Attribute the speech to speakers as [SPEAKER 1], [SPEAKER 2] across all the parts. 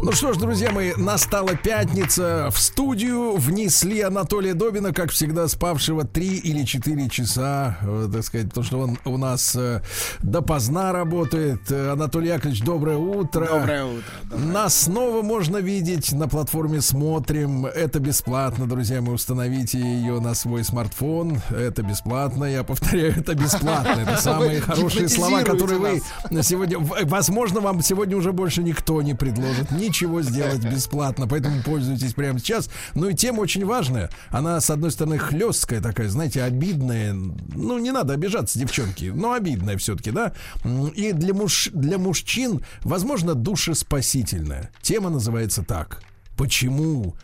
[SPEAKER 1] Ну что ж, друзья мои, настала пятница. В студию внесли Анатолия Добина, как всегда, спавшего 3 или 4 часа, э, так сказать, потому что он у нас э, допоздна работает. Э, Анатолий Яковлевич, доброе утро.
[SPEAKER 2] Доброе утро.
[SPEAKER 1] Нас снова можно видеть на платформе «Смотрим». Это бесплатно, друзья мои. Установите ее на свой смартфон. Это бесплатно. Я повторяю, это бесплатно. Это самые хорошие слова, которые вы на сегодня... Возможно, вам сегодня уже больше никто не предложит ничего сделать бесплатно. Поэтому пользуйтесь прямо сейчас. Ну и тема очень важная. Она, с одной стороны, хлесткая такая, знаете, обидная. Ну, не надо обижаться, девчонки. Но обидная все-таки, да? И для, муж... для мужчин, возможно, душеспасительная. Тема называется так. Почему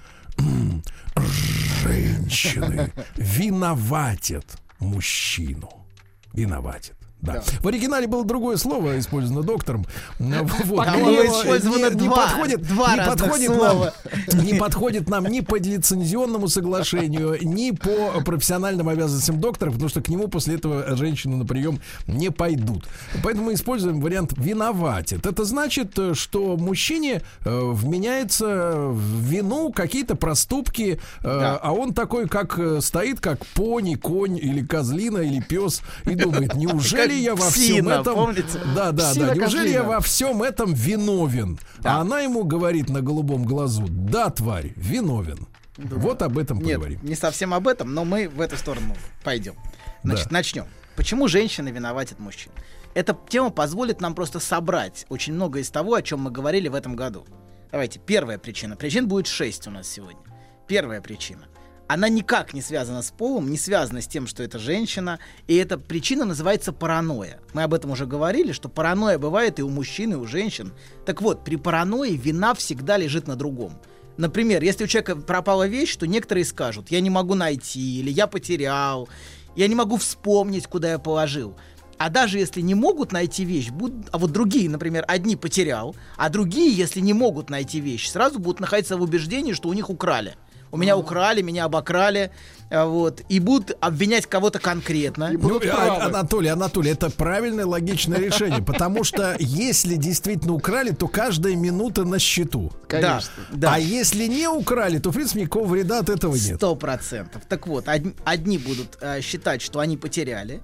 [SPEAKER 1] женщины виноватят мужчину? Виноватят. Да. В оригинале было другое слово использовано доктором. Вот.
[SPEAKER 2] Пока было использовано
[SPEAKER 1] не, не
[SPEAKER 2] два-
[SPEAKER 1] подходит,
[SPEAKER 2] два
[SPEAKER 1] не подходит
[SPEAKER 2] слова.
[SPEAKER 1] нам, не подходит нам ни по лицензионному соглашению, ни по профессиональным обязанностям доктора, потому что к нему после этого женщины на прием не пойдут. Поэтому мы используем вариант виноватит. Это значит, что мужчине э, вменяется в вину какие-то проступки, э,
[SPEAKER 2] Да.
[SPEAKER 1] а он такой, как э, стоит, как пони, конь или козлина или пес и думает, неужели
[SPEAKER 2] Как
[SPEAKER 1] я во всем этом,
[SPEAKER 2] помните?
[SPEAKER 1] да, да, да,
[SPEAKER 2] Псина
[SPEAKER 1] неужели я во всем этом виновен? А она ему говорит на голубом глазу, да, тварь, виновен. Вот об этом
[SPEAKER 2] Нет,
[SPEAKER 1] поговорим.
[SPEAKER 2] не совсем об этом, но мы в эту сторону пойдем. Значит, начнем. Почему женщины виноватят мужчин? Эта тема позволит нам просто собрать очень много из того, о чем мы говорили в этом году. Давайте, первая причина. Причин будет шесть у нас сегодня. Первая причина. Она никак не связана с полом, не связана с тем, что это женщина, и эта причина называется паранойя. Мы об этом уже говорили, что паранойя бывает и у мужчин, и у женщин. Так вот, при паранойи вина всегда лежит на другом. Например, если у человека пропала вещь, то некоторые скажут, я не могу найти, или я потерял, я не могу вспомнить, куда я положил. А даже если не могут найти вещь, будут, а вот другие, например, одни потерял, а другие, если не могут найти вещь, сразу будут находиться в убеждении, что у них украли. У меня украли, меня обокрали, а, вот, и будут обвинять кого-то конкретно.
[SPEAKER 1] Ну, а- Анатолий, Анатолий, это правильное логичное решение, потому что если действительно украли, то каждая минута на счету.
[SPEAKER 2] Да, да.
[SPEAKER 1] А если не украли, то, в принципе, никакого вреда от этого нет.
[SPEAKER 2] Сто процентов. Так вот, од- одни будут э, считать, что они потеряли,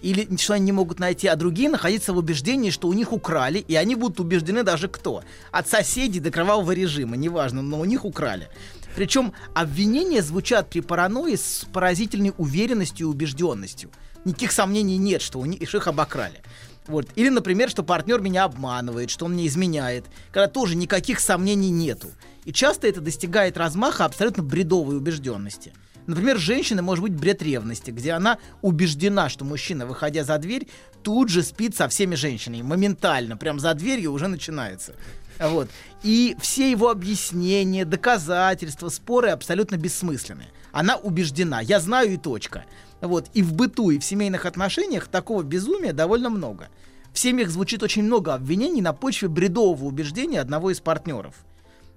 [SPEAKER 2] или что они не могут найти, а другие находиться в убеждении, что у них украли, и они будут убеждены даже кто. От соседей до кровавого режима, неважно, но у них украли. Причем обвинения звучат при паранойи с поразительной уверенностью и убежденностью. Никаких сомнений нет, что у них их обокрали. Вот. Или, например, что партнер меня обманывает, что он мне изменяет, когда тоже никаких сомнений нету. И часто это достигает размаха абсолютно бредовой убежденности. Например, женщина может быть бред ревности, где она убеждена, что мужчина, выходя за дверь, тут же спит со всеми женщинами. Моментально, прям за дверью уже начинается. Вот. И все его объяснения, доказательства, споры абсолютно бессмысленны. Она убеждена. Я знаю и точка. Вот. И в быту, и в семейных отношениях такого безумия довольно много. В семьях звучит очень много обвинений на почве бредового убеждения одного из партнеров.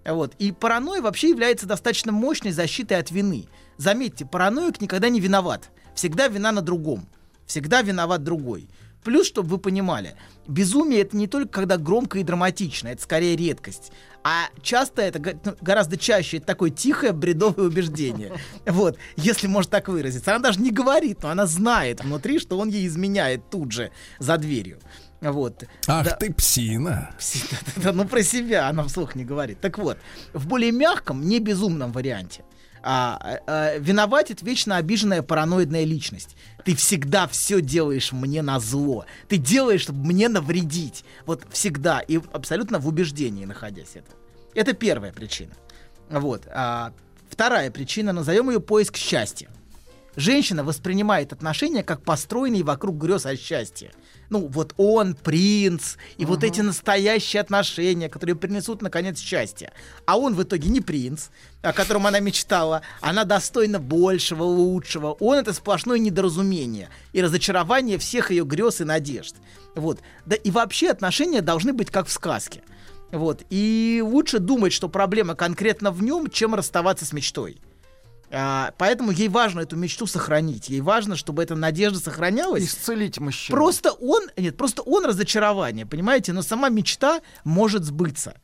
[SPEAKER 2] Вот. И паранойя вообще является достаточно мощной защитой от вины. Заметьте, параноик никогда не виноват. Всегда вина на другом. Всегда виноват другой. Плюс, чтобы вы понимали, безумие это не только когда громко и драматично, это скорее редкость. А часто это ну, гораздо чаще это такое тихое бредовое убеждение. Вот, если можно так выразиться. Она даже не говорит, но она знает внутри, что он ей изменяет тут же за дверью. Вот.
[SPEAKER 1] Ах
[SPEAKER 2] Да.
[SPEAKER 1] ты псина.
[SPEAKER 2] Да, ну про себя она вслух не говорит. Так вот, в более мягком, не безумном варианте а, а, виноватит вечно обиженная параноидная личность. Ты всегда все делаешь мне на зло. Ты делаешь, чтобы мне навредить. Вот всегда и абсолютно в убеждении находясь это. Это первая причина. Вот. А, вторая причина, назовем ее поиск счастья. Женщина воспринимает отношения как построенные вокруг грез о счастье. Ну, вот он, принц, и вот эти настоящие отношения, которые принесут, наконец, счастье. А он в итоге не принц, о котором она мечтала. Она достойна большего, лучшего. Он — это сплошное недоразумение и разочарование всех ее грез и надежд. Вот. Да и вообще отношения должны быть как в сказке. Вот. И лучше думать, что проблема конкретно в нем, чем расставаться с мечтой. А, поэтому ей важно эту мечту сохранить. Ей важно, чтобы эта надежда сохранялась.
[SPEAKER 3] Исцелить мужчину.
[SPEAKER 2] Просто он, нет, просто он разочарование, понимаете, но сама мечта может сбыться.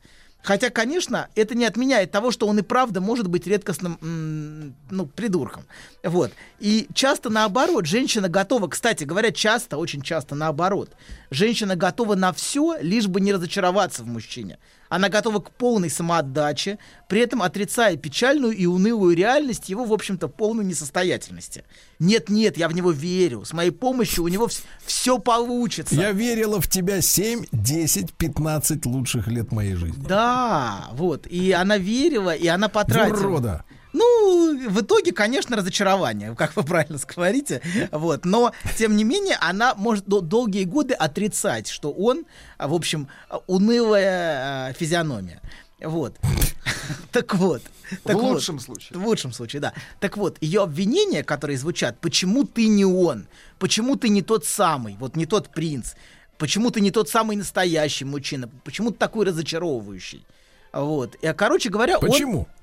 [SPEAKER 2] Хотя, конечно, это не отменяет того, что он и правда может быть редкостным, ну, придурком. Вот. И часто наоборот, женщина готова, кстати говоря, часто, очень часто наоборот, женщина готова на все, лишь бы не разочароваться в мужчине. Она готова к полной самоотдаче, при этом отрицая печальную и унылую реальность его, в общем-то, полной несостоятельности. Нет-нет, я в него верю. С моей помощью у него все получится.
[SPEAKER 1] Я верила в тебя 7, 10, 15 лучших лет моей жизни.
[SPEAKER 2] Да, вот. И она верила, и она потратила.
[SPEAKER 1] Урода.
[SPEAKER 2] Ну, в итоге, конечно, разочарование, как вы правильно говорите. Вот. Но, тем не менее, она может дол- долгие годы отрицать, что он, а, в общем, а, унылая а, физиономия. Вот. Так вот.
[SPEAKER 3] В
[SPEAKER 2] так вот.
[SPEAKER 3] лучшем случае.
[SPEAKER 2] В лучшем случае, да. Так вот, ее обвинения, которые звучат, почему ты не он, почему ты не тот самый, вот не тот принц, почему ты не тот самый настоящий мужчина, почему ты такой разочаровывающий. Вот. И, короче говоря, он-
[SPEAKER 1] Почему?
[SPEAKER 2] а,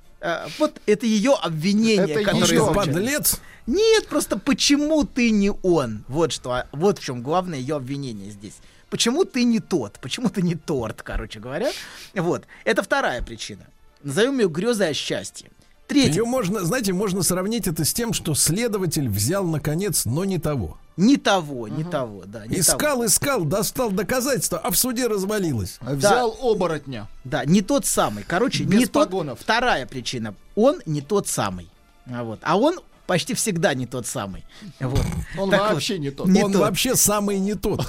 [SPEAKER 2] вот это ее обвинение,
[SPEAKER 3] Это
[SPEAKER 2] которое
[SPEAKER 1] что, подлец?
[SPEAKER 2] Нет, просто почему ты не он? Вот что, вот в чем главное ее обвинение здесь. Почему ты не тот? Почему ты не торт, короче говоря? Вот. Это вторая причина. Назовем ее грезой о счастье. Третья.
[SPEAKER 1] Ее можно, знаете, можно сравнить это с тем, что следователь взял наконец, но не того.
[SPEAKER 2] Не того, не того, да. Не
[SPEAKER 1] искал,
[SPEAKER 2] того.
[SPEAKER 1] искал, достал доказательства, а в суде развалилось.
[SPEAKER 3] Взял оборотня.
[SPEAKER 2] Да, не тот самый. Короче,
[SPEAKER 3] Без
[SPEAKER 2] не тот.
[SPEAKER 3] погонов.
[SPEAKER 2] Вторая причина. Он не тот самый. А, вот. а он почти всегда не тот самый. Вот.
[SPEAKER 3] Он
[SPEAKER 2] Так вот,
[SPEAKER 3] вообще не тот.
[SPEAKER 2] Не
[SPEAKER 1] Он
[SPEAKER 2] тот.
[SPEAKER 1] вообще самый не тот.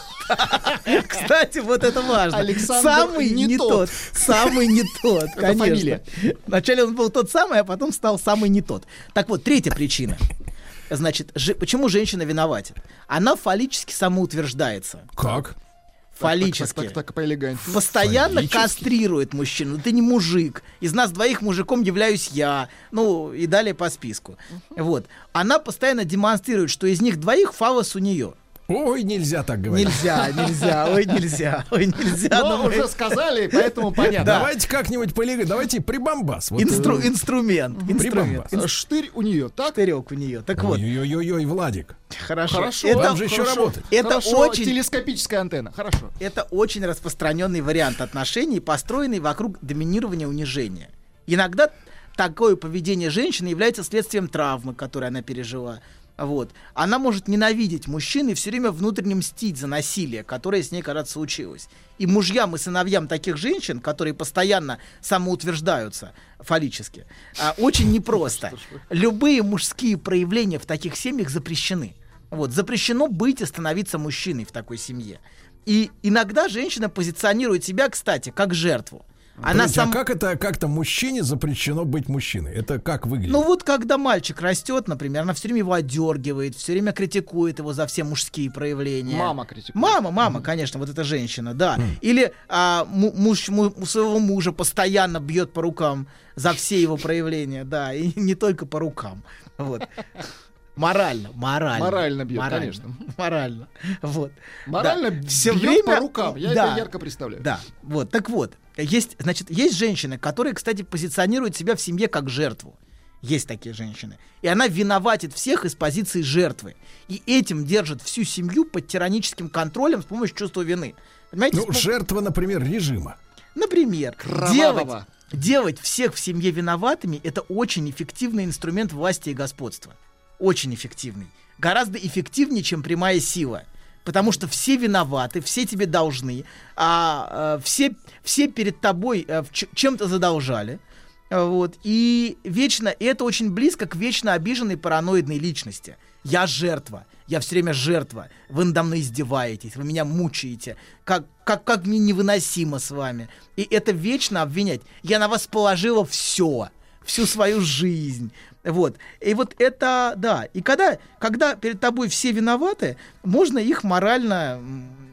[SPEAKER 2] Кстати, вот это важно.
[SPEAKER 3] Александр
[SPEAKER 2] самый
[SPEAKER 3] не
[SPEAKER 2] не,
[SPEAKER 3] тот.
[SPEAKER 2] тот. Самый не тот, конечно.
[SPEAKER 3] фамилия.
[SPEAKER 2] Вначале он был тот самый, а потом стал самый не тот. Так вот, третья причина. Значит, же- почему женщина виноватит? Она фаллически самоутверждается.
[SPEAKER 1] Как?
[SPEAKER 2] Фаллически.
[SPEAKER 3] Так, так, так, так, поэлегантнее.
[SPEAKER 2] Постоянно
[SPEAKER 1] Фаллически.
[SPEAKER 2] кастрирует мужчину. Ну, Ты не мужик. Из нас двоих мужиком являюсь я. Ну, и далее по списку. Вот. Она постоянно демонстрирует, что из них двоих фалос у нее.
[SPEAKER 1] Ой, нельзя так говорить.
[SPEAKER 2] Нельзя, нельзя, ой, нельзя, ой, нельзя.
[SPEAKER 3] Но
[SPEAKER 2] ну, мы-
[SPEAKER 3] уже сказали, поэтому понятно.
[SPEAKER 1] Давайте как-нибудь полег... Давайте прибамбас. Вот,
[SPEAKER 2] Инстру-
[SPEAKER 1] э,
[SPEAKER 2] инструмент. Инструмент.
[SPEAKER 1] Прибамбас.
[SPEAKER 3] Штырь у нее, так?
[SPEAKER 2] Штырек у нее. Так вот,
[SPEAKER 1] Ой-ой-ой, Владик.
[SPEAKER 2] хорошо.
[SPEAKER 3] Хорошо.
[SPEAKER 2] Это,
[SPEAKER 1] Вам же еще
[SPEAKER 3] хорошо.
[SPEAKER 1] работать.
[SPEAKER 2] Это
[SPEAKER 3] Хорошо,
[SPEAKER 2] очень-
[SPEAKER 3] телескопическая антенна. Хорошо.
[SPEAKER 2] это очень распространенный вариант отношений, построенный вокруг доминирования унижения. Иногда такое поведение женщины является следствием травмы, которую она пережила. Вот. Она может ненавидеть мужчин и все время внутренне мстить за насилие, которое с ней когда-то случилось. И мужьям и сыновьям таких женщин, которые постоянно самоутверждаются фаллически, а, очень непросто. Любые мужские проявления в таких семьях запрещены. Вот, запрещено быть и становиться мужчиной в такой семье. И иногда женщина позиционирует себя, кстати, как жертву. Она
[SPEAKER 1] Подождите,
[SPEAKER 2] сам...
[SPEAKER 1] А как это как-то мужчине запрещено быть мужчиной? Это как выглядит?
[SPEAKER 2] Ну вот когда мальчик растет, например, она все время его отдергивает, все время критикует его за все мужские проявления.
[SPEAKER 3] Мама критикует.
[SPEAKER 2] Мама, мама, конечно, вот эта женщина, да. Или а, му- муж му- своего мужа постоянно бьет по рукам за все его проявления, да, и не только по рукам. Вот. Морально, морально.
[SPEAKER 3] Морально бьет, конечно.
[SPEAKER 2] Морально. Вот.
[SPEAKER 3] Морально
[SPEAKER 2] Да. Всё
[SPEAKER 3] бьет
[SPEAKER 2] время-
[SPEAKER 3] по рукам. Я
[SPEAKER 2] да.
[SPEAKER 3] это ярко представляю.
[SPEAKER 2] Да, вот, так вот, есть, значит, есть женщины, которые, кстати, позиционируют себя в семье как жертву. Есть такие женщины. И она виноватит всех из позиции жертвы. И этим держит всю семью под тираническим контролем с помощью чувства вины. Понимаете?
[SPEAKER 1] Ну,
[SPEAKER 2] С пом-
[SPEAKER 1] жертва, например, режима.
[SPEAKER 2] Например,
[SPEAKER 3] Кровавого.
[SPEAKER 2] делать, делать всех в семье виноватыми это очень эффективный инструмент власти и господства. Очень эффективный. Гораздо эффективнее, чем прямая сила. Потому что все виноваты, все тебе должны, а, э, все, все перед тобой ч- чем-то задолжали. Вот. И вечно, и это очень близко к вечно обиженной параноидной личности. Я жертва. Я все время жертва. Вы надо мной издеваетесь, вы меня мучаете. Как, как, как мне невыносимо с вами. И это вечно обвинять. Я на вас положила все. всю свою жизнь. Вот. И вот это, да. И когда, когда перед тобой все виноваты, можно их морально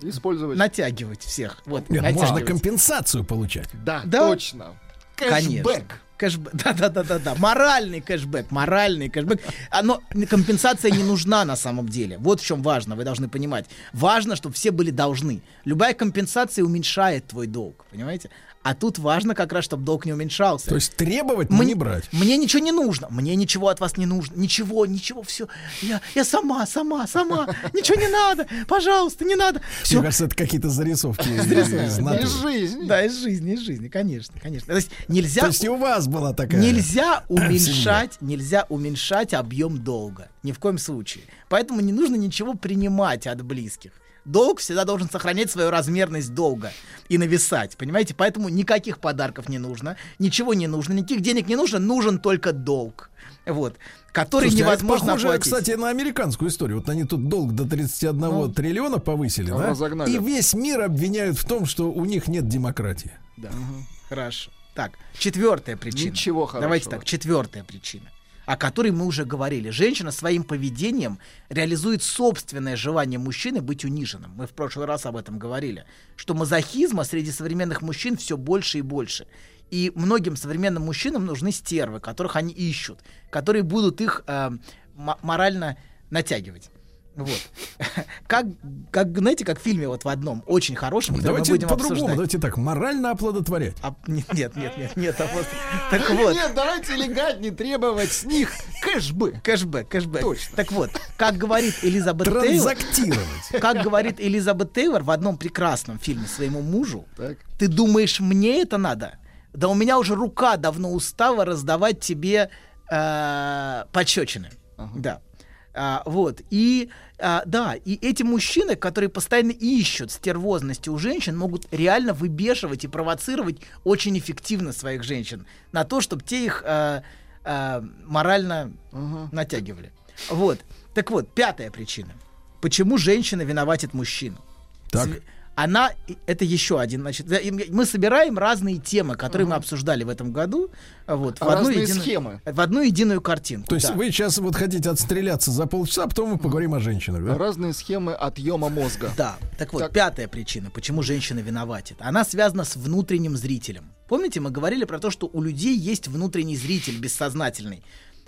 [SPEAKER 3] Использовать.
[SPEAKER 2] натягивать всех. Вот,
[SPEAKER 1] Нет, можно
[SPEAKER 2] натягивать.
[SPEAKER 1] компенсацию получать.
[SPEAKER 3] Да,
[SPEAKER 2] Да.
[SPEAKER 3] точно.
[SPEAKER 2] Конечно.
[SPEAKER 3] Кэшбэк.
[SPEAKER 2] Кэшбэк. Да, да, да, да, да. Моральный кэшбэк, моральный кэшбэк. Оно, компенсация не нужна на самом деле. Вот в чем важно, вы должны понимать. Важно, чтобы все были должны. Любая компенсация уменьшает твой долг, понимаете? А тут важно как раз, чтобы долг не уменьшался.
[SPEAKER 1] То есть требовать, но
[SPEAKER 2] Мне-
[SPEAKER 1] не брать.
[SPEAKER 2] Мне ничего не нужно. Мне ничего от вас не нужно. Ничего, ничего, все. Я, я сама, сама, сама. Ничего не надо. Пожалуйста, не надо.
[SPEAKER 1] Мне
[SPEAKER 2] Все.
[SPEAKER 1] кажется, это какие-то зарисовки из
[SPEAKER 3] жизни.
[SPEAKER 2] Да, из жизни, из жизни, конечно, конечно. То есть нельзя,
[SPEAKER 1] То есть у вас была такая...
[SPEAKER 2] нельзя уменьшать, нельзя уменьшать объем долга. Ни в коем случае. Поэтому не нужно ничего принимать от близких. Долг всегда должен сохранять свою размерность долга и нависать, понимаете? Поэтому никаких подарков не нужно, ничего не нужно, никаких денег не нужно, нужен только долг. Вот. Который
[SPEAKER 1] Слушайте, а это
[SPEAKER 2] невозможно
[SPEAKER 1] похоже,
[SPEAKER 2] оплатить.
[SPEAKER 1] кстати, на американскую историю. Вот они тут долг до 31
[SPEAKER 2] Ну.
[SPEAKER 1] триллиона повысили, да?
[SPEAKER 3] Разогнали.
[SPEAKER 1] И весь мир обвиняют в том, что у них нет демократии.
[SPEAKER 2] Хорошо. Так, четвертая причина.
[SPEAKER 3] Ничего хорошего.
[SPEAKER 2] Давайте так, четвертая причина, о которой мы уже говорили. Женщина своим поведением реализует собственное желание мужчины быть униженным. Мы в прошлый раз об этом говорили. Что мазохизма среди современных мужчин все больше и больше. И многим современным мужчинам нужны стервы, которых они ищут, которые будут их э, морально натягивать. Вот. Как, как, знаете, как в фильме вот в одном, очень хорошем,
[SPEAKER 1] Давайте
[SPEAKER 2] мы будем
[SPEAKER 1] по-другому, давайте так, морально оплодотворять.
[SPEAKER 2] А, нет, нет, нет, нет, нет, а вот- так вот,
[SPEAKER 3] Нет, давайте элегантнее требовать с них кэшбэк.
[SPEAKER 2] кэшбэк, кэшбэк.
[SPEAKER 3] Точно.
[SPEAKER 2] Так вот, как говорит Элизабет Тейлор, как говорит Элизабет Тейлор в одном прекрасном фильме своему мужу,
[SPEAKER 3] Так.
[SPEAKER 2] ты думаешь, мне это надо? Да у меня уже рука давно устала раздавать тебе э, пощечины. Да. А, вот. И а, да, и эти мужчины, которые постоянно ищут стервозности у женщин, могут реально выбешивать и провоцировать очень эффективно своих женщин на то, чтобы те их а, а, морально натягивали. Вот. Так вот, пятая причина. Почему женщина виноватит мужчину?
[SPEAKER 1] Так.
[SPEAKER 2] Она, это еще один, значит, мы собираем разные темы, которые мы обсуждали в этом году, а, вот, в одну единую-
[SPEAKER 3] схемы.
[SPEAKER 2] в одну единую картинку.
[SPEAKER 1] То есть
[SPEAKER 2] да.
[SPEAKER 1] вы сейчас вот хотите отстреляться за полчаса, а потом мы поговорим о женщинах, да?
[SPEAKER 3] Разные схемы отъема мозга.
[SPEAKER 2] Да, так вот,
[SPEAKER 3] Так.
[SPEAKER 2] пятая причина, почему женщина виноватит. Она связана с внутренним зрителем. Помните, мы говорили про то, что у людей есть внутренний зритель бессознательный,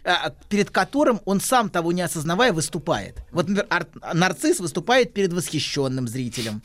[SPEAKER 2] а, перед которым он сам того не осознавая выступает. Вот, например, ар- нарцисс выступает перед восхищенным зрителем.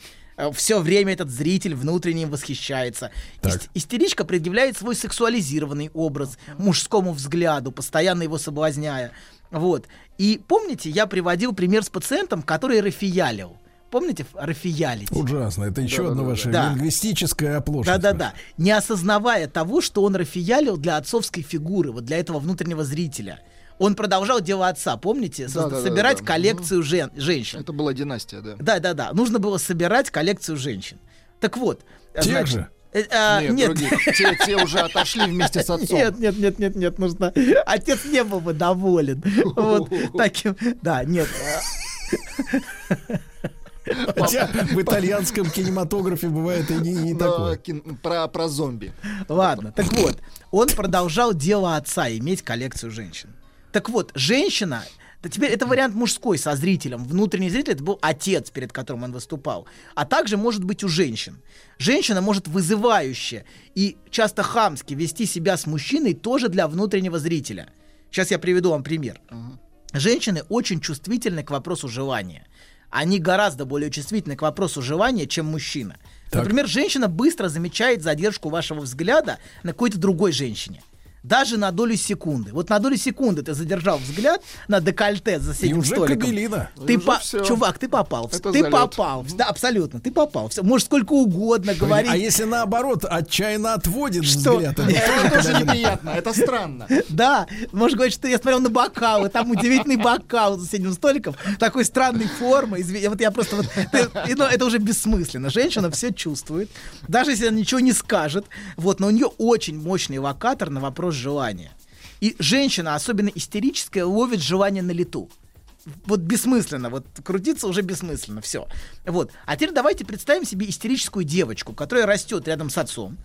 [SPEAKER 2] Все время этот зритель внутренне восхищается. Ист- истеричка предъявляет свой сексуализированный образ мужскому взгляду, постоянно его соблазняя. Вот. И помните, я приводил пример с пациентом, который рафиялил. Помните, рафиялить?
[SPEAKER 1] Ужасно. Это еще одна ваша
[SPEAKER 2] Да.
[SPEAKER 1] лингвистическая оплошность.
[SPEAKER 2] Да-да-да. Не осознавая того, что он рафиялил для отцовской фигуры, вот для этого внутреннего зрителя. Он продолжал дело отца, помните? Со-
[SPEAKER 3] Да-да-да-да.
[SPEAKER 2] собирать
[SPEAKER 3] Мгм.
[SPEAKER 2] коллекцию жен- женщин.
[SPEAKER 3] Это была династия, да.
[SPEAKER 2] Да-да-да. Нужно было собирать коллекцию женщин. Так вот.
[SPEAKER 1] Тех
[SPEAKER 2] значит,
[SPEAKER 1] же?
[SPEAKER 2] э, а,
[SPEAKER 3] Нет,
[SPEAKER 2] нет.
[SPEAKER 3] Те, те уже отошли вместе с отцом.
[SPEAKER 2] Нет, нет, нет, нет, нет, нужно. Отец не был бы доволен. Вот таким. Да, нет.
[SPEAKER 1] Хотя в итальянском кинематографе бывает и не, не
[SPEAKER 3] Да,
[SPEAKER 1] такое.
[SPEAKER 3] кин- про, про зомби.
[SPEAKER 2] Ладно, так вот, он продолжал дело отца иметь коллекцию женщин. Так вот, женщина, теперь это вариант мужской со зрителем. Внутренний зритель это был отец, перед которым он выступал. А также может быть у женщин. Женщина может вызывающе и часто хамски вести себя с мужчиной тоже для внутреннего зрителя. Сейчас я приведу вам пример. Женщины очень чувствительны к вопросу желания. Они гораздо более чувствительны к вопросу желания, чем мужчина.
[SPEAKER 1] Так.
[SPEAKER 2] Например, женщина быстро замечает задержку вашего взгляда на какой-то другой женщине. Даже на долю секунды. Вот на долю секунды ты задержал взгляд на декольте за
[SPEAKER 1] И
[SPEAKER 2] соседним
[SPEAKER 1] уже
[SPEAKER 2] столиком.
[SPEAKER 1] кабелина.
[SPEAKER 2] Ты по-
[SPEAKER 3] всё.
[SPEAKER 2] Чувак, ты попал.
[SPEAKER 3] Это
[SPEAKER 2] ты
[SPEAKER 3] залет.
[SPEAKER 2] попал. Да, абсолютно. Ты попал. Всё. Можешь сколько угодно говорить.
[SPEAKER 1] А если наоборот, отчаянно отводит
[SPEAKER 2] Что?
[SPEAKER 1] взгляд, это
[SPEAKER 3] Это
[SPEAKER 1] тоже
[SPEAKER 3] неприятно, это странно.
[SPEAKER 2] Да, можешь говорить, что я смотрел на бокалы, там удивительный бокал за соседним столиком, такой странной формы. Вот я просто вот, и, ну, это уже бессмысленно. Женщина все чувствует, даже если она ничего не скажет. Вот, но у нее очень мощный локатор на вопрос желания. И женщина, особенно истерическая, ловит желание на лету. Вот бессмысленно, вот крутиться уже бессмысленно, все. Вот. А теперь давайте представим себе истерическую девочку, которая растет рядом с отцом.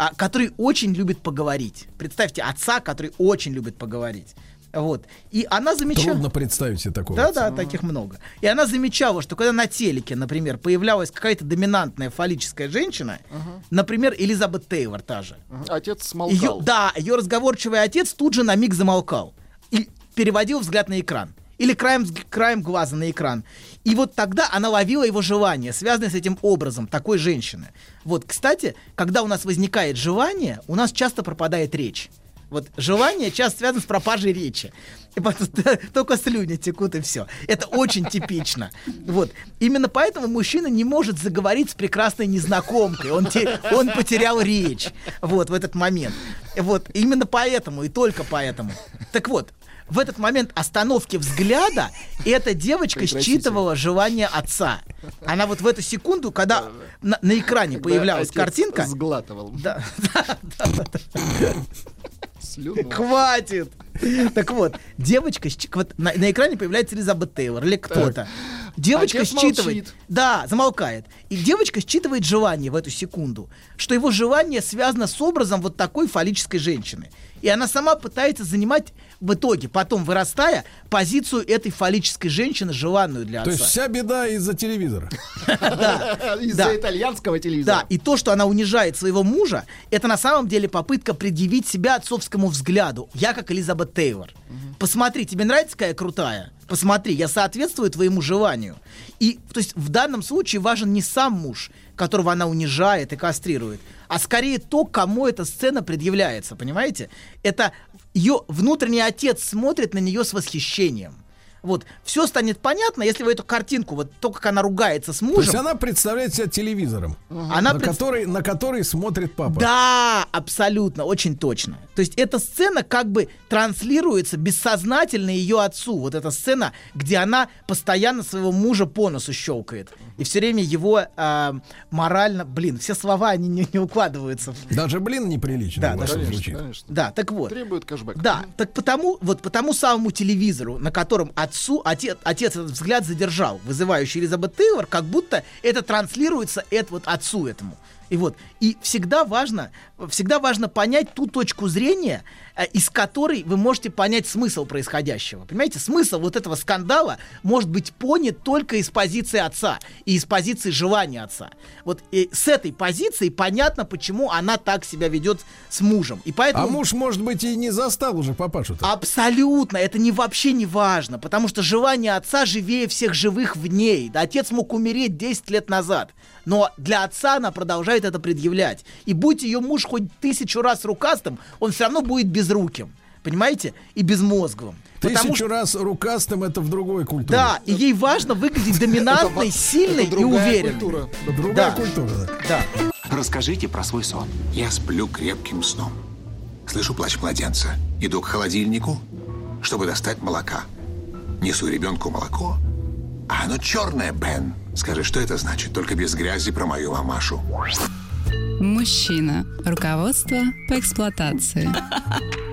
[SPEAKER 2] а, который очень любит поговорить. Представьте, отца, который очень любит поговорить. Вот. И она замечала...
[SPEAKER 1] Трудно представить себе такого.
[SPEAKER 2] Да,
[SPEAKER 1] отца.
[SPEAKER 2] да, таких много. И она замечала, что когда на телеке, например, появлялась какая-то доминантная фаллическая женщина, например, Элизабет Тейлор та же,
[SPEAKER 3] Отец смолкал.
[SPEAKER 2] ее, да, ее разговорчивый отец тут же на миг замолкал и переводил взгляд на экран. Или краем, краем глаза на экран. И вот тогда она ловила его желание, связанное с этим образом такой женщины. Вот, кстати, когда у нас возникает желание, у нас часто пропадает речь. Вот желание часто связано с пропажей речи. И потом только слюни текут и все. Это очень типично. Вот. Именно поэтому мужчина не может заговорить с прекрасной незнакомкой. Он, те- он потерял речь вот, в этот момент. Вот. Именно поэтому и только поэтому. Так вот, в этот момент остановки взгляда эта девочка считывала желание отца. Она вот в эту секунду, когда на, на экране появлялась картинка...
[SPEAKER 3] Сглатывал.
[SPEAKER 2] Да, да, да, да, да.
[SPEAKER 3] Слюну.
[SPEAKER 2] Хватит! Так вот, девочка, вот на, на экране появляется Элизабет Тейлор или кто-то. Девочка
[SPEAKER 3] Отец
[SPEAKER 2] считывает.
[SPEAKER 3] молчит.
[SPEAKER 2] Да, замолкает. И девочка считывает желание в эту секунду, что его желание связано с образом вот такой фаллической женщины. И она сама пытается занимать в итоге, потом вырастая, позицию этой фаллической женщины, желанную для
[SPEAKER 1] То
[SPEAKER 2] отца.
[SPEAKER 1] есть вся беда из-за телевизора.
[SPEAKER 3] Из-за
[SPEAKER 2] Да.
[SPEAKER 3] итальянского
[SPEAKER 2] Да,
[SPEAKER 3] телевизора.
[SPEAKER 2] и то, что она унижает своего мужа, это на самом деле попытка предъявить себя отцовскому взгляду. Я как Элизабет Тейлор. Посмотри, тебе нравится, какая я крутая? Посмотри, я соответствую твоему желанию. И, то есть, в данном случае важен не сам муж, которого она унижает и кастрирует, а скорее то, кому эта сцена предъявляется, понимаете? Это ее внутренний отец смотрит на нее с восхищением. Вот, все станет понятно, если вы эту картинку, вот то, как она ругается с
[SPEAKER 1] То
[SPEAKER 2] мужем,
[SPEAKER 1] есть она представляет себя телевизором,
[SPEAKER 2] она
[SPEAKER 1] на,
[SPEAKER 2] пред-
[SPEAKER 1] который, на который смотрит папа.
[SPEAKER 2] Да, абсолютно, очень точно. То есть эта сцена как бы транслируется бессознательно ее отцу. Вот эта сцена, где она постоянно своего мужа по носу щелкает. И все время его а, морально... Блин, все слова, они не, не укладываются.
[SPEAKER 1] Даже блин неприлично
[SPEAKER 2] Да,
[SPEAKER 1] у вас
[SPEAKER 2] да,
[SPEAKER 1] звучит.
[SPEAKER 3] Конечно, конечно.
[SPEAKER 2] Да, так вот.
[SPEAKER 3] Требует кэшбэк.
[SPEAKER 2] Да, так потому, вот по тому самому телевизору, на котором отцу, отец, отец этот взгляд задержал, вызывающий Элизабет Тейлор, как будто это транслируется это вот отцу этому. И вот, и всегда важно, всегда важно понять ту точку зрения, э, из которой вы можете понять смысл происходящего. Понимаете, смысл вот этого скандала может быть понят только из позиции отца и из позиции желания отца. Вот и с этой позиции понятно, почему она так себя ведет с мужем. И поэтому...
[SPEAKER 1] А муж, может быть, и не застал уже папашу-то.
[SPEAKER 2] Абсолютно, это не вообще не важно, потому что желание отца живее всех живых в ней. Да, Отец мог умереть 10 лет назад, но для отца она продолжает это предъявлять. И будь ее муж хоть тысячу раз рукастым, он все равно будет безруким, понимаете, и безмозглым. Потому
[SPEAKER 1] Тысячу
[SPEAKER 2] что-
[SPEAKER 1] раз рукастым это в другой культуре.
[SPEAKER 2] Да, и ей важно выглядеть доминантной, сильной и
[SPEAKER 3] другая
[SPEAKER 2] уверенной.
[SPEAKER 3] культура.
[SPEAKER 1] Другая
[SPEAKER 2] Да.
[SPEAKER 1] культура. Да.
[SPEAKER 4] Расскажите про свой сон. Я сплю крепким сном. Слышу плач младенца. Иду к холодильнику, чтобы достать молока. Несу ребенку молоко. А оно черное, Бен. Скажи, что это значит? Только без грязи про мою мамашу.
[SPEAKER 5] Мужчина. Руководство по эксплуатации.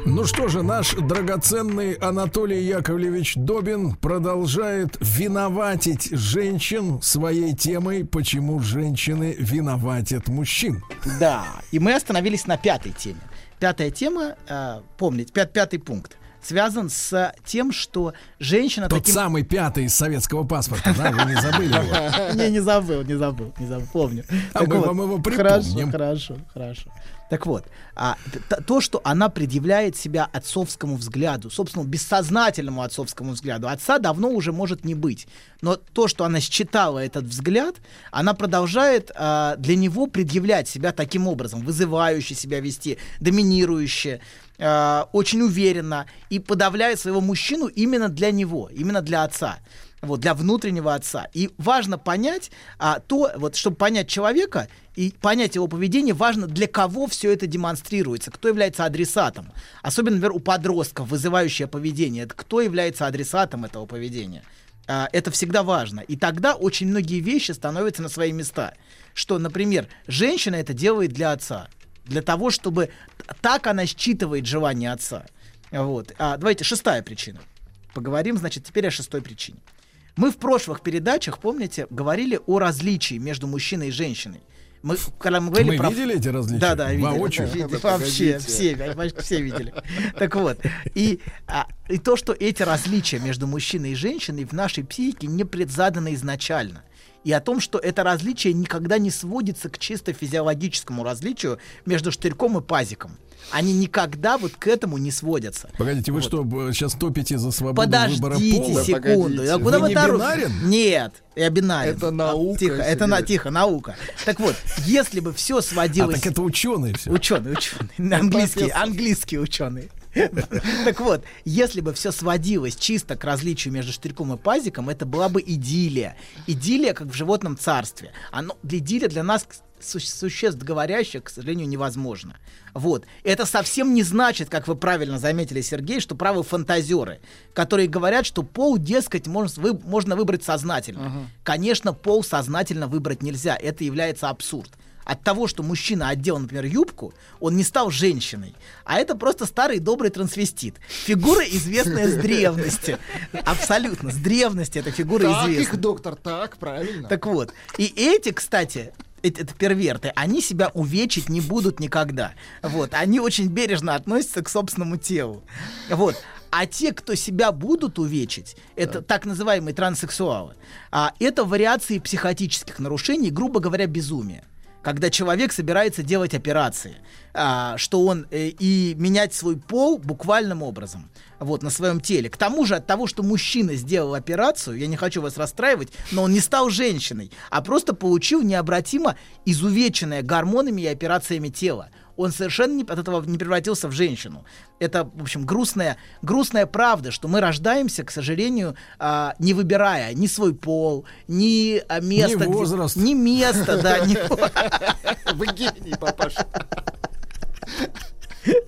[SPEAKER 1] Ну что же, наш драгоценный Анатолий Яковлевич Добин продолжает виноватить женщин своей темой, почему женщины виноватят мужчин.
[SPEAKER 2] Да, и мы остановились на пятой теме. Пятая тема, э, помните, пят- пятый пункт, связан с тем, что женщина
[SPEAKER 1] Тот
[SPEAKER 2] таким...
[SPEAKER 1] самый пятый из советского паспорта, да, вы не забыли его.
[SPEAKER 2] Не, не забыл, не забыл, не забыл, помню.
[SPEAKER 1] А мы вам его
[SPEAKER 2] Хорошо,
[SPEAKER 1] припомним.
[SPEAKER 2] хорошо, хорошо. Так вот, а, то, что она предъявляет себя отцовскому взгляду, собственно, бессознательному отцовскому взгляду, отца давно уже может не быть. Но то, что она считала этот взгляд, она продолжает а, для него предъявлять себя таким образом, вызывающе себя вести, доминирующе, а, очень уверенно и подавляет своего мужчину именно для него, именно для отца вот, для внутреннего отца. И важно понять, а, то, вот, чтобы понять человека и понять его поведение, важно, для кого все это демонстрируется, кто является адресатом. Особенно, например, у подростков вызывающее поведение. Это кто является адресатом этого поведения. А, это всегда важно. И тогда очень многие вещи становятся на свои места. Что, например, женщина это делает для отца. Для того, чтобы... Так она считывает желание отца. Вот. А, давайте, шестая причина. Поговорим, значит, теперь о шестой причине. Мы в прошлых передачах, помните, говорили о различии между мужчиной и женщиной. Мы, когда мы говорили
[SPEAKER 1] Мы
[SPEAKER 2] про...
[SPEAKER 1] видели эти различия?
[SPEAKER 2] Да, да, видели.
[SPEAKER 1] Воочию?
[SPEAKER 2] Видели.
[SPEAKER 3] Да,
[SPEAKER 2] Вообще,
[SPEAKER 3] погодите.
[SPEAKER 2] все, почти все видели. Так вот, и, а, и то, что эти различия между мужчиной и женщиной в нашей психике не предзаданы изначально. И о том, что это различие никогда не сводится к чисто физиологическому различию между штырьком и пазиком. Они никогда вот к этому не сводятся.
[SPEAKER 1] Погодите, вы
[SPEAKER 2] Вот.
[SPEAKER 1] что, сейчас топите за свободу выбора
[SPEAKER 2] Подождите
[SPEAKER 1] пола?
[SPEAKER 2] секунду.
[SPEAKER 3] Погодите.
[SPEAKER 2] А куда
[SPEAKER 1] Вы
[SPEAKER 2] вы
[SPEAKER 1] не
[SPEAKER 2] торопитесь?
[SPEAKER 1] бинарен?
[SPEAKER 2] Нет, я бинарен.
[SPEAKER 3] Это
[SPEAKER 2] А,
[SPEAKER 3] наука,
[SPEAKER 2] Тихо, это на, тихо, наука. Так вот, если бы все
[SPEAKER 1] А
[SPEAKER 2] сводилось...
[SPEAKER 1] так это ученые все.
[SPEAKER 2] Ученый. Английский,
[SPEAKER 3] профессор.
[SPEAKER 2] английский ученый. Так вот, если бы все сводилось чисто к различию между штырьком и пазиком, это была бы идиллия. Идиллия, как в животном царстве. Оно, для идиллия для нас, су- существ говорящих, к сожалению, невозможно. Вот. Это совсем не значит, как вы правильно заметили, Сергей, что правы фантазеры, которые говорят, что пол, дескать, можно, вы- можно выбрать сознательно. Конечно, пол сознательно выбрать нельзя. Это является абсурд от того, что мужчина одел, например, юбку, он не стал женщиной, а это просто старый добрый трансвестит. Фигура известная с древности. Абсолютно, с древности эта фигура
[SPEAKER 3] Так, их
[SPEAKER 2] известна.
[SPEAKER 3] доктор, так, правильно.
[SPEAKER 2] Так вот, и эти, кстати, эти, это перверты, они себя увечить не будут никогда. Вот, они очень бережно относятся к собственному телу. Вот. А те, кто себя будут увечить, это так называемые транссексуалы, а, это вариации психотических нарушений, грубо говоря, безумия когда человек собирается делать операции, а, что он э, и менять свой пол буквальным образом, вот, на своем теле. К тому же от того, что мужчина сделал операцию, я не хочу вас расстраивать, но он не стал женщиной, а просто получил необратимо изувеченное гормонами и операциями тело. Он совершенно не, от этого не превратился в женщину. Это, в общем, грустная, грустная правда, что мы рождаемся, к сожалению, а, не выбирая ни свой пол, ни а, место, где-
[SPEAKER 1] возраст.
[SPEAKER 2] ни место, да,
[SPEAKER 3] Вы гений, папаша.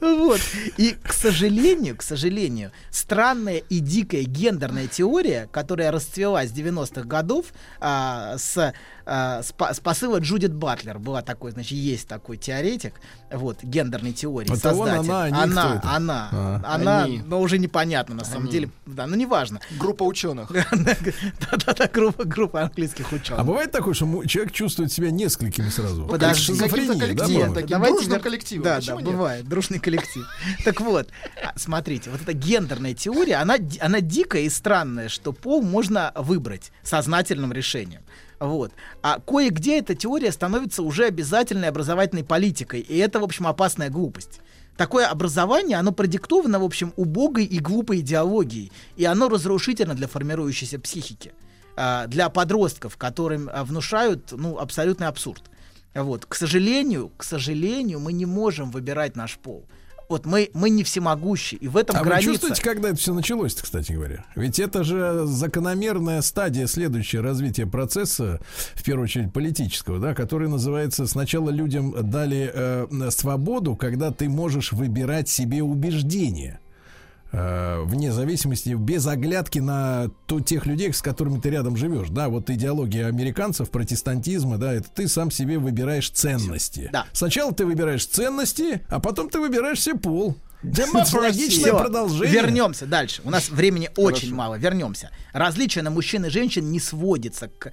[SPEAKER 2] Вот. И, к сожалению, к сожалению, странная и дикая гендерная теория, которая расцвела с 90-х годов а, с, а, с, по- с посыла Джудит Батлер, была такой, значит, есть такой теоретик, вот, гендерной теории,
[SPEAKER 1] Это он,
[SPEAKER 2] создатель.
[SPEAKER 1] она, они, кто
[SPEAKER 2] она,
[SPEAKER 1] это?
[SPEAKER 2] она,
[SPEAKER 1] А.
[SPEAKER 2] она,
[SPEAKER 3] Они.
[SPEAKER 2] но уже непонятно на самом
[SPEAKER 3] Они.
[SPEAKER 2] деле, да, ну неважно.
[SPEAKER 3] Группа ученых.
[SPEAKER 2] Да-да-да, группа, группа английских ученых.
[SPEAKER 1] А бывает такое, что человек чувствует себя несколькими сразу?
[SPEAKER 2] Подожди.
[SPEAKER 1] Шизофрения, да.
[SPEAKER 2] Давайте
[SPEAKER 3] коллективом.
[SPEAKER 2] Да, да,
[SPEAKER 3] нет?
[SPEAKER 2] бывает, дружный коллектив. Так вот, а, смотрите, вот эта гендерная теория, она, она дикая и странная, что пол можно выбрать сознательным решением. Вот. А кое-где эта теория становится уже обязательной образовательной политикой, и это, в общем, опасная глупость. Такое образование, оно продиктовано, в общем, убогой и глупой идеологией, и оно разрушительно для формирующейся психики, а, для подростков, которым а, внушают, ну, абсолютный абсурд. Вот, к сожалению, к сожалению, мы не можем выбирать наш пол. Вот мы, мы не всемогущи, и в этом
[SPEAKER 1] А вы
[SPEAKER 2] граница.
[SPEAKER 1] чувствуете, когда это все началось, кстати говоря? Ведь это же закономерная стадия следующего развития процесса, в первую очередь политического, да, который называется «Сначала людям дали э, свободу, когда ты можешь выбирать себе убеждения». Э, вне зависимости, без оглядки на то, тех людей, с которыми ты рядом живешь. Да, вот идеология американцев, протестантизма, да, это ты сам себе выбираешь ценности.
[SPEAKER 2] Да.
[SPEAKER 1] Сначала ты выбираешь ценности, а потом ты выбираешь себе пол.
[SPEAKER 2] Всё,
[SPEAKER 1] продолжение.
[SPEAKER 2] Вернемся дальше. У нас времени очень мало. Вернемся. Различие на мужчин и женщин не сводится к...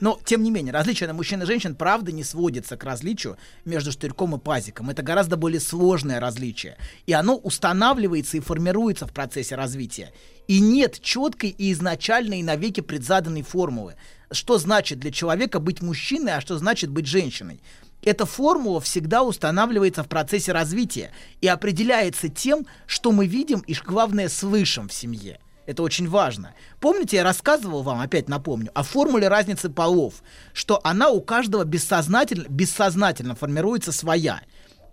[SPEAKER 2] Но, тем не менее, различие на мужчин и женщин, правда, не сводится к различию между штырьком и пазиком. Это гораздо более сложное различие. И оно устанавливается и формируется в процессе развития. И нет четкой и изначальной и навеки предзаданной формулы. Что значит для человека быть мужчиной, а что значит быть женщиной. Эта формула всегда устанавливается в процессе развития и определяется тем, что мы видим и, главное, слышим в семье. Это очень важно. Помните, я рассказывал вам, опять напомню, о формуле разницы полов, что она у каждого бессознательно, бессознательно формируется своя.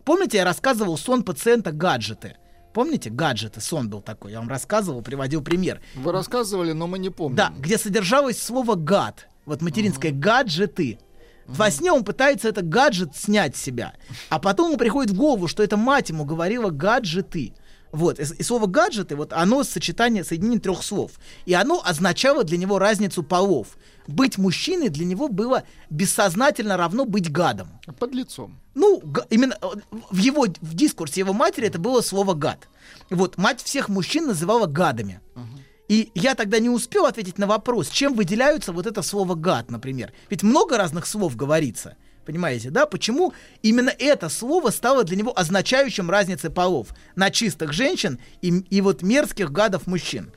[SPEAKER 2] Помните, я рассказывал сон пациента гаджеты. Помните, гаджеты, сон был такой, я вам рассказывал, приводил пример.
[SPEAKER 3] Вы рассказывали, но мы не помним.
[SPEAKER 2] Да, где содержалось слово гад. Вот материнское гаджеты. Во сне он пытается этот гаджет снять с себя. А потом ему приходит в голову, что это мать ему говорила гаджеты. Вот, и, и слово гаджеты, вот оно сочетание, соединение трех слов. И оно означало для него разницу полов. Быть мужчиной для него было бессознательно равно быть гадом.
[SPEAKER 3] Под лицом.
[SPEAKER 2] Ну, га- именно э, в его в дискурсе его матери это было слово гад. Вот мать всех мужчин называла гадами. И я тогда не успел ответить на вопрос, чем выделяются вот это слово гад, например. Ведь много разных слов говорится. Понимаете, да? Почему именно это слово стало для него означающим разницы полов на чистых женщин и, и вот мерзких гадов мужчин?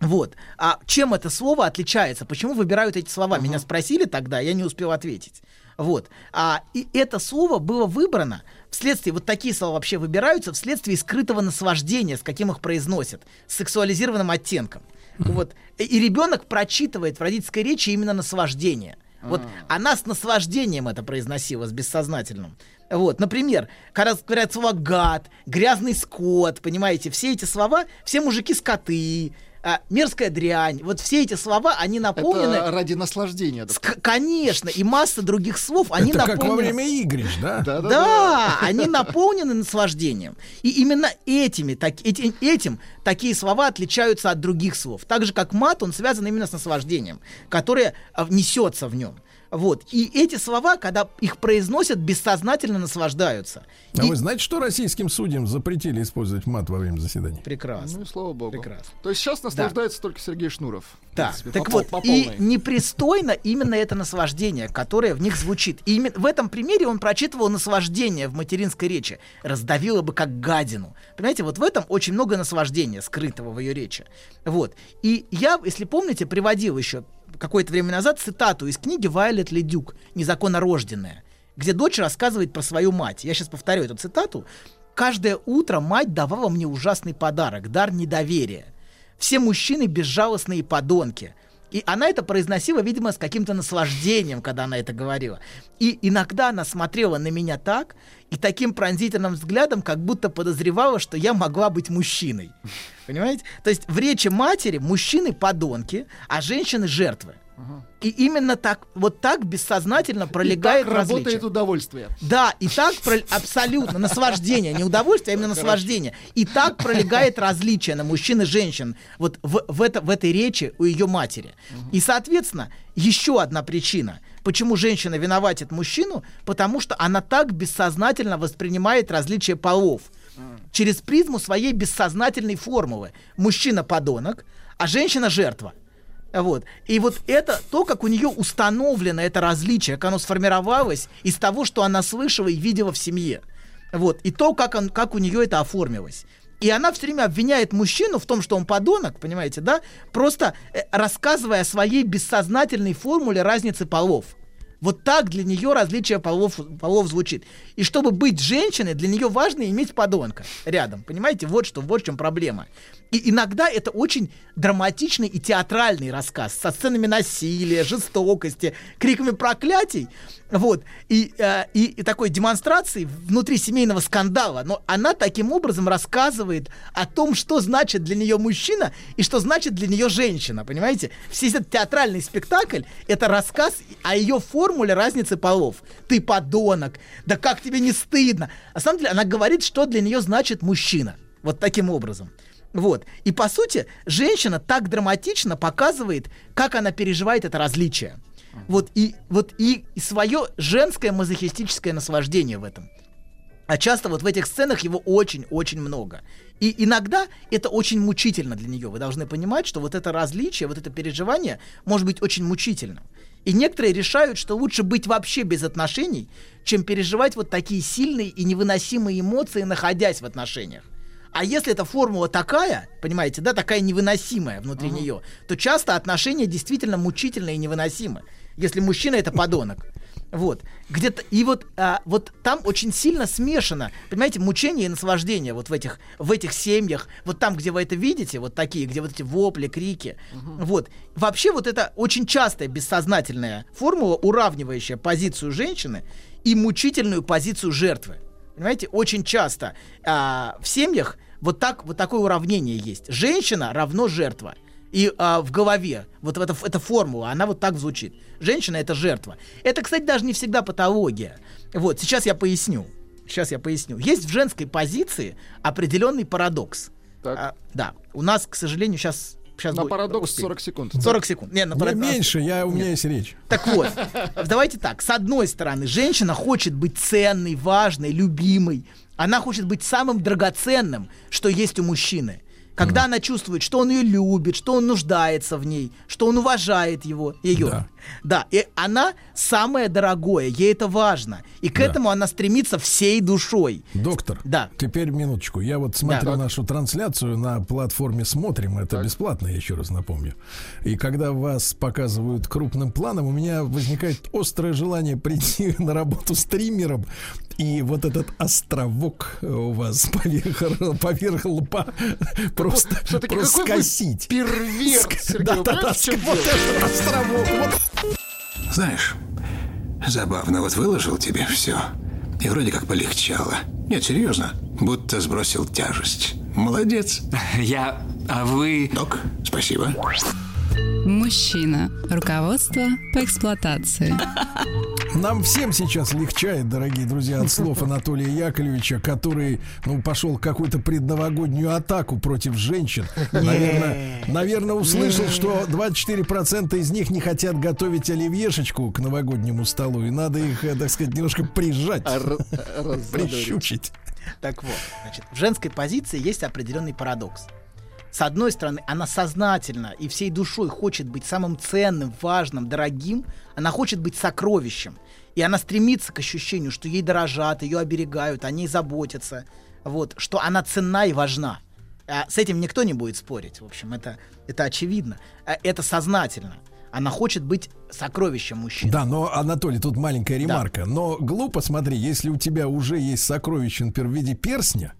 [SPEAKER 2] Вот. А чем это слово отличается? Почему выбирают эти слова? Меня спросили тогда, я не успел ответить. Вот. А, и это слово было выбрано вследствие, вот такие слова вообще выбираются, вследствие скрытого наслаждения, с каким их произносят, с сексуализированным оттенком. Вот. И ребенок прочитывает в родительской речи именно наслаждение. Вот она с наслаждением это произносила, с бессознательным. Вот, например, когда говорят слова гад, грязный скот, понимаете, все эти слова, все мужики скоты, а, мерзкая дрянь, вот все эти слова, они наполнены...
[SPEAKER 3] Это ради наслаждения.
[SPEAKER 2] С- конечно, и масса других слов, они
[SPEAKER 1] Это как во
[SPEAKER 2] наполнены...
[SPEAKER 1] время игрищ, да?
[SPEAKER 2] Да, они наполнены наслаждением. И именно этими, так, эти- этим такие слова отличаются от других слов. Так же, как мат, он связан именно с наслаждением, которое а, несется в нем. Вот. И эти слова, когда их произносят, бессознательно наслаждаются.
[SPEAKER 1] А
[SPEAKER 2] И-
[SPEAKER 1] вы знаете, что российским судьям запретили использовать мат во время заседаний?
[SPEAKER 2] Прекрасно.
[SPEAKER 3] Ну и слава богу.
[SPEAKER 2] Прекрасно.
[SPEAKER 3] То есть сейчас наслаждается только Сергей Шнуров.
[SPEAKER 2] Да,
[SPEAKER 3] принципе,
[SPEAKER 2] так
[SPEAKER 3] по-
[SPEAKER 2] вот,
[SPEAKER 3] по
[SPEAKER 2] и непристойно именно это наслаждение, которое в них звучит. И именно в этом примере он прочитывал наслаждение в материнской речи. Раздавило бы как гадину. Понимаете, вот в этом очень много наслаждения, скрытого в ее речи. Вот. И я, если помните, приводил еще какое-то время назад цитату из книги Вайлет Ледюк «Незаконно рожденная», где дочь рассказывает про свою мать. Я сейчас повторю эту цитату. «Каждое утро мать давала мне ужасный подарок, дар недоверия. Все мужчины безжалостные подонки. И она это произносила, видимо, с каким-то наслаждением, когда она это говорила. И иногда она смотрела на меня так и таким пронзительным взглядом, как будто подозревала, что я могла быть мужчиной. Понимаете? То есть в речи матери мужчины подонки, а женщины жертвы. И именно так, вот так бессознательно пролегает
[SPEAKER 3] так работает
[SPEAKER 2] различие.
[SPEAKER 3] удовольствие.
[SPEAKER 2] Да, и так про- абсолютно наслаждение, не удовольствие, а именно наслаждение. И так пролегает различие на мужчин и женщин вот в, в, это, в этой речи у ее матери. И, соответственно, еще одна причина, почему женщина виноватит мужчину, потому что она так бессознательно воспринимает различия полов через призму своей бессознательной формулы. Мужчина подонок, а женщина жертва. Вот. И вот это то, как у нее установлено это различие, как оно сформировалось из того, что она слышала и видела в семье. Вот. И то, как, он, как у нее это оформилось. И она все время обвиняет мужчину в том, что он подонок, понимаете, да? Просто э, рассказывая о своей бессознательной формуле разницы полов. Вот так для нее различие полов, полов звучит. И чтобы быть женщиной, для нее важно иметь подонка рядом. Понимаете, вот что, вот в чем проблема. И иногда это очень драматичный и театральный рассказ со сценами насилия, жестокости, криками проклятий. Вот. И, э, и, и такой демонстрации внутри семейного скандала. Но она таким образом рассказывает о том, что значит для нее мужчина и что значит для нее женщина. Понимаете? Весь этот театральный спектакль — это рассказ о ее формуле разницы полов. Ты подонок. Да как тебе не стыдно? На самом деле она говорит, что для нее значит мужчина. Вот таким образом. Вот. И по сути, женщина так драматично показывает, как она переживает это различие. Вот и, вот и, свое женское мазохистическое наслаждение в этом. А часто вот в этих сценах его очень-очень много. И иногда это очень мучительно для нее. Вы должны понимать, что вот это различие, вот это переживание может быть очень мучительным. И некоторые решают, что лучше быть вообще без отношений, чем переживать вот такие сильные и невыносимые эмоции, находясь в отношениях. А если эта формула такая, понимаете, да, такая невыносимая внутри нее, то часто отношения действительно мучительные и невыносимы. Если мужчина это подонок. Вот. Где-то. И вот, а, вот там очень сильно смешано, понимаете, мучение и наслаждение вот в этих, в этих семьях, вот там, где вы это видите, вот такие, где вот эти вопли, крики. Вот. Вообще вот это очень частая бессознательная формула, уравнивающая позицию женщины и мучительную позицию жертвы. Понимаете, очень часто а, в семьях вот так вот такое уравнение есть. Женщина равно жертва. И а, в голове вот эта, эта формула, она вот так звучит. Женщина это жертва. Это, кстати, даже не всегда патология. Вот, сейчас я поясню. Сейчас я поясню. Есть в женской позиции определенный парадокс.
[SPEAKER 3] Так.
[SPEAKER 2] А, да, у нас, к сожалению, сейчас... сейчас
[SPEAKER 3] На
[SPEAKER 2] будет-
[SPEAKER 3] парадокс
[SPEAKER 2] успеем.
[SPEAKER 3] 40 секунд.
[SPEAKER 2] 40 секунд. Не, на парадокс-
[SPEAKER 1] меньше, я, у меня есть речь.
[SPEAKER 2] так вот, давайте так. С одной стороны, женщина хочет быть ценной, важной, любимой. Она хочет быть самым драгоценным, что есть у мужчины. Когда она чувствует, что он ее любит, что он нуждается в ней, что он уважает его, ее.
[SPEAKER 1] Да.
[SPEAKER 2] Да, и она самое дорогое, ей это важно. И к
[SPEAKER 1] Да.
[SPEAKER 2] этому она стремится всей душой.
[SPEAKER 1] Доктор,
[SPEAKER 2] Да.
[SPEAKER 1] теперь минуточку. Я вот смотрю
[SPEAKER 2] Да.
[SPEAKER 1] нашу трансляцию на платформе «Смотрим». Это бесплатно, я еще раз напомню. И когда вас показывают крупным планом, у меня возникает острое желание прийти на работу стримером и вот этот островок у вас поверх, поверх лба просто,
[SPEAKER 3] Все-таки
[SPEAKER 1] просто скосить.
[SPEAKER 3] перверт, Сергей, понимаете, в чем
[SPEAKER 1] вот этот островок. Вот
[SPEAKER 4] Знаешь, забавно, вот выложил тебе все. И вроде как полегчало. Нет, серьезно, будто сбросил тяжесть. Молодец.
[SPEAKER 6] Я... А вы...
[SPEAKER 4] Док, спасибо.
[SPEAKER 5] Мужчина. Руководство по эксплуатации.
[SPEAKER 1] Нам всем сейчас легчает, дорогие друзья, от слов Анатолия Яковлевича, который, ну, пошел какую-то предновогоднюю атаку против женщин. Наверное, наверное, услышал, что 24% из них не хотят готовить оливьешечку к новогоднему столу, и надо их, э, так сказать, немножко прижать,
[SPEAKER 3] А раззадорить.
[SPEAKER 1] прищучить.
[SPEAKER 2] Так вот, значит, в женской позиции есть определенный парадокс. С одной стороны, она сознательно и всей душой хочет быть самым ценным, важным, дорогим. Она хочет быть сокровищем. И она стремится к ощущению, что ей дорожат, ее оберегают, о ней заботятся. Вот, что она ценна и важна. А с этим никто не будет спорить. В общем, это, это очевидно. А Это сознательно. Она хочет быть сокровищем мужчины.
[SPEAKER 1] Да, но, Анатолий, тут маленькая ремарка. Но глупо, смотри, если у тебя уже есть сокровище, например, в виде перстня,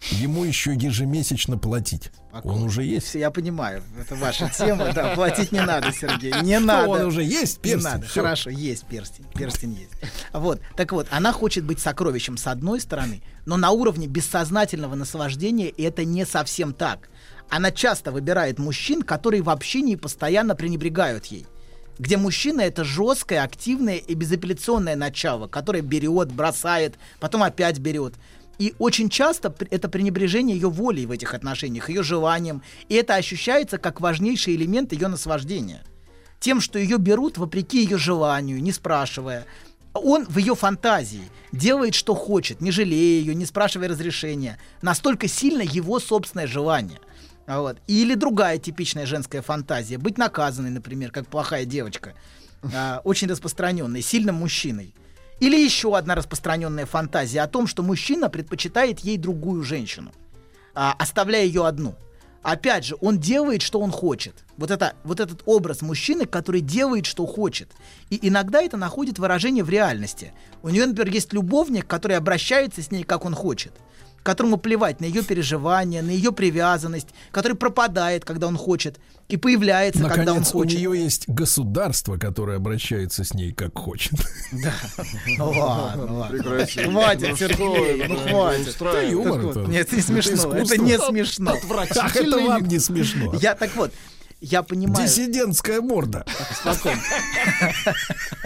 [SPEAKER 1] ему еще ежемесячно платить. Он уже есть.
[SPEAKER 2] Все, Я понимаю, это ваша тема, да, платить не надо, Сергей, не
[SPEAKER 1] Ну,
[SPEAKER 2] надо.
[SPEAKER 1] он уже есть
[SPEAKER 2] Не
[SPEAKER 1] перстень.
[SPEAKER 2] надо,
[SPEAKER 1] всё.
[SPEAKER 2] хорошо, есть перстень, перстень есть. Вот, так вот, она хочет быть сокровищем с одной стороны, но на уровне бессознательного наслаждения это не совсем так. Она часто выбирает мужчин, которые в общении постоянно пренебрегают ей. Где мужчина это жесткое, активное и безапелляционное начало, которое берет, бросает, потом опять берет. И очень часто это пренебрежение ее волей в этих отношениях, ее желанием. И это ощущается как важнейший элемент ее наслаждения тем, что ее берут вопреки ее желанию, не спрашивая. Он в ее фантазии делает, что хочет, не жалея ее, не спрашивая разрешения. Настолько сильно его собственное желание. Вот. Или другая типичная женская фантазия. Быть наказанной, например, как плохая девочка. А, очень распространенной, сильным мужчиной. Или еще одна распространенная фантазия о том, что мужчина предпочитает ей другую женщину а, оставляя ее одну. Опять же, он делает, что он хочет. Вот, это, вот этот образ мужчины, который делает, что хочет. И иногда это находит выражение в реальности. У нее, например, есть любовник, который обращается с ней, как он хочет которому плевать на ее переживания, на ее привязанность, который пропадает, когда он хочет, и появляется, когда он
[SPEAKER 1] Наконец, у
[SPEAKER 2] хочет.
[SPEAKER 1] нее есть государство, которое обращается с ней как хочет.
[SPEAKER 2] Ну ладно, ладно. Хватит,
[SPEAKER 3] Ну,
[SPEAKER 2] Сергей, ну
[SPEAKER 3] да,
[SPEAKER 2] хватит.
[SPEAKER 1] Это юмор.
[SPEAKER 2] Нет, это не смешно. Это не смешно.
[SPEAKER 1] Ах, это вам не смешно.
[SPEAKER 2] Я так вот, я понимаю.
[SPEAKER 1] Диссидентская морда.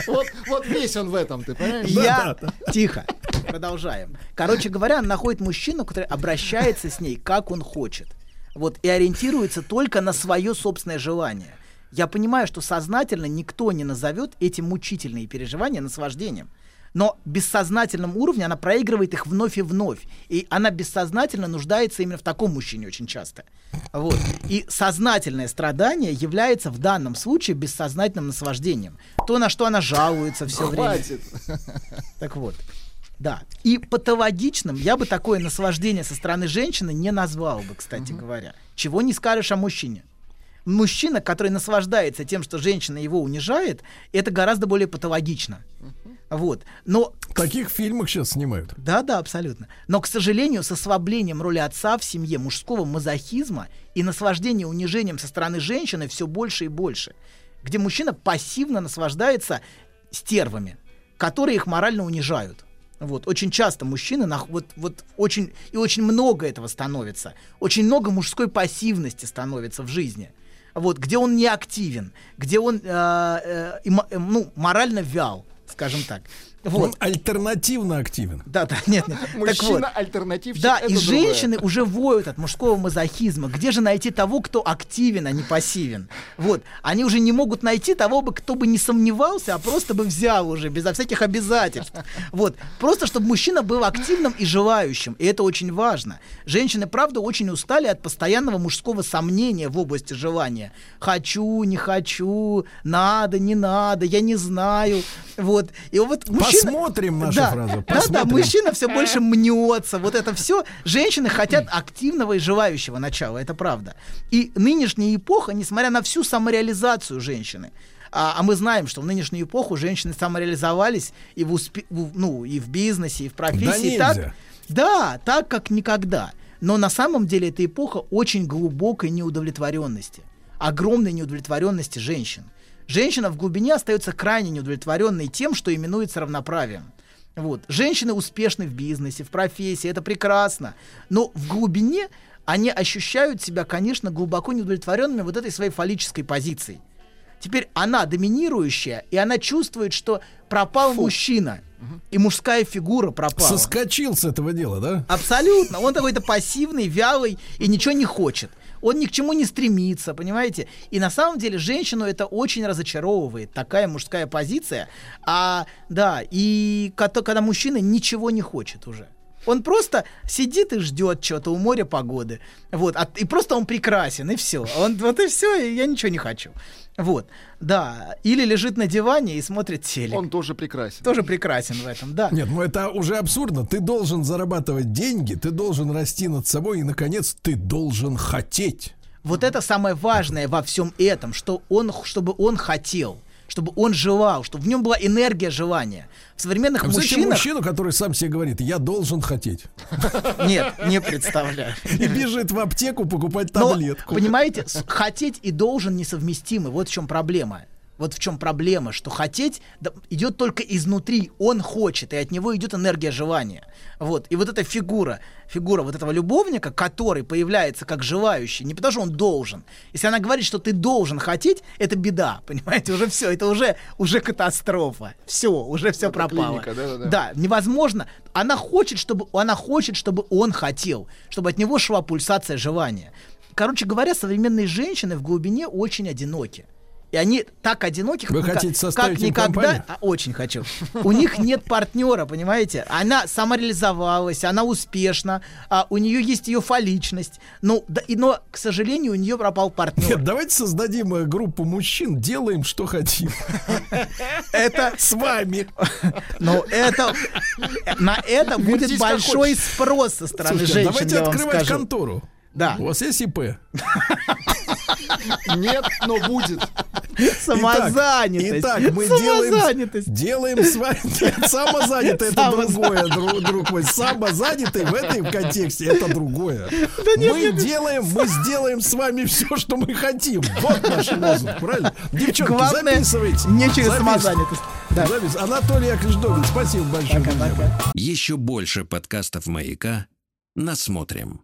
[SPEAKER 3] Вот, вот весь он в этом, ты понимаешь?
[SPEAKER 2] Я... Тихо. Продолжаем. Короче говоря, она находит мужчину, который обращается с ней, как он хочет. Вот, и ориентируется только на свое собственное желание. Я понимаю, что сознательно никто не назовет эти мучительные переживания наслаждением. Но бессознательном уровне она проигрывает их вновь и вновь. И она бессознательно нуждается именно в таком мужчине очень часто. Вот. И сознательное страдание является в данном случае бессознательным наслаждением. То, на что она жалуется все время.
[SPEAKER 3] Хватит.
[SPEAKER 2] Так вот. Да. И патологичным я бы такое наслаждение со стороны женщины не назвал бы, кстати говоря. Чего не скажешь о мужчине. Мужчина, который наслаждается тем, что женщина его унижает, это гораздо более патологично. Вот. Но
[SPEAKER 1] В таких фильмах сейчас снимают.
[SPEAKER 2] да, да, абсолютно. Но, к сожалению, с ослаблением роли отца в семье, мужского мазохизма и наслаждения унижением со стороны женщины все больше и больше. Где мужчина пассивно наслаждается стервами, которые их морально унижают. Вот. Очень часто мужчины, нах- вот, вот очень, и очень много этого становится. Очень много мужской пассивности становится в жизни. Вот, где он не активен, где он э, э, э, ну, морально вял, скажем так.
[SPEAKER 1] Он
[SPEAKER 2] Вот.
[SPEAKER 1] альтернативно активен.
[SPEAKER 2] Да, да, нет, нет. Так вот.
[SPEAKER 3] Мужчина-альтернативщик.
[SPEAKER 2] Да, и
[SPEAKER 3] другое.
[SPEAKER 2] женщины уже воют от мужского мазохизма. Где же найти того, кто активен, а не пассивен? Вот. Они уже не могут найти того, бы, кто бы не сомневался, а просто бы взял уже, безо всяких обязательств. Вот. Просто, чтобы мужчина был активным и желающим. И это очень важно. Женщины, правда, очень устали от постоянного мужского сомнения в области желания. Хочу, не хочу, надо, не надо, я не знаю. Вот. И вот мужчина...
[SPEAKER 1] Посмотрим наша
[SPEAKER 2] да,
[SPEAKER 1] фраза.
[SPEAKER 2] Да, да, мужчина все больше мнется. Вот это все. Женщины хотят активного и желающего начала. Это правда. И нынешняя эпоха, несмотря на всю самореализацию женщины, а, а мы знаем, что в нынешнюю эпоху женщины самореализовались и в, успе- в- ну, и в бизнесе, и в профессии.
[SPEAKER 1] Да
[SPEAKER 2] так, да, так как никогда. Но на самом деле эта эпоха очень глубокой неудовлетворенности. Огромной неудовлетворенности женщин. Женщина в глубине остается крайне неудовлетворенной тем, что именуется равноправием. Вот. Женщины успешны в бизнесе, в профессии, это прекрасно. Но в глубине они ощущают себя, конечно, глубоко неудовлетворенными вот этой своей фаллической позицией. Теперь она доминирующая, и она чувствует, что пропал мужчина, и мужская фигура пропала.
[SPEAKER 1] Соскочил с этого дела, да?
[SPEAKER 2] Абсолютно. Он какой-то пассивный, вялый и ничего не хочет. Он ни к чему не стремится, понимаете? И на самом деле женщину это очень разочаровывает, такая мужская позиция. А, да, и кото- когда мужчина ничего не хочет уже. Он просто сидит и ждет что-то у моря погоды. Вот, и просто он прекрасен, и все. Он, вот и все, и я ничего не хочу. Вот, да. Или лежит на диване и смотрит телек.
[SPEAKER 3] Он тоже прекрасен.
[SPEAKER 2] тоже прекрасен в этом, да.
[SPEAKER 1] Нет, ну это уже абсурдно. Ты должен зарабатывать деньги, ты должен расти над собой, и, наконец, ты должен хотеть.
[SPEAKER 2] Вот это самое важное во всем этом, что он, чтобы он хотел, чтобы он желал, чтобы в нем была энергия желания. В современных
[SPEAKER 1] А
[SPEAKER 2] мужчинах
[SPEAKER 1] мужчину, который сам себе говорит, я должен хотеть.
[SPEAKER 2] нет, не представляю.
[SPEAKER 1] И бежит в аптеку покупать
[SPEAKER 2] Но,
[SPEAKER 1] таблетку.
[SPEAKER 2] понимаете, хотеть и должен несовместимы. Вот в чем проблема. Вот в чем проблема, что хотеть да, идет только изнутри, он хочет, и от него идет энергия желания. Вот. И вот эта фигура, фигура вот этого любовника, который появляется как желающий, не потому что он должен. Если она говорит, что ты должен хотеть, это беда, понимаете, уже все, это уже, уже катастрофа. Все, уже все
[SPEAKER 3] Это
[SPEAKER 2] пропало.
[SPEAKER 3] клиника, да-да-да.
[SPEAKER 2] Да, невозможно. Она хочет, чтобы она хочет, чтобы он хотел, чтобы от него шла пульсация желания. Короче говоря, современные женщины в глубине очень одиноки. И они так одиноки,
[SPEAKER 1] Вы
[SPEAKER 2] как,
[SPEAKER 1] хотите составить
[SPEAKER 2] как никогда.
[SPEAKER 1] компанию?
[SPEAKER 2] А, очень хочу. У них нет партнера, понимаете? Она самореализовалась, она успешна, а у нее есть ее фаличность. Ну, да, и, но, к сожалению, у нее пропал партнер.
[SPEAKER 1] Нет, давайте создадим э, группу мужчин, делаем, что хотим.
[SPEAKER 2] Это
[SPEAKER 1] С вами.
[SPEAKER 2] Но это на это будет большой спрос со стороны
[SPEAKER 1] Слушайте,
[SPEAKER 2] женщин.
[SPEAKER 1] давайте открывать контору.
[SPEAKER 2] Да.
[SPEAKER 1] У вас есть ИП?
[SPEAKER 3] Нет, но будет.
[SPEAKER 2] Самозанятость.
[SPEAKER 1] Итак, мы делаем,
[SPEAKER 2] Самозанятость.
[SPEAKER 1] делаем с вами... Нет, Самозанятый это другое, друг, друг мой. Самозанятый в этом контексте это другое. мы делаем, мы сделаем с вами все, что мы хотим. Вот наш лозунг, правильно? Девчонки,
[SPEAKER 2] Главное,
[SPEAKER 1] записывайте.
[SPEAKER 2] не через
[SPEAKER 1] Записывайте.
[SPEAKER 2] самозанятость. Да.
[SPEAKER 1] Запис- Анатолий Яковлевич Добин, спасибо большое. мои.
[SPEAKER 2] Пока-пока.
[SPEAKER 7] Еще больше подкастов «Маяка» насмотрим.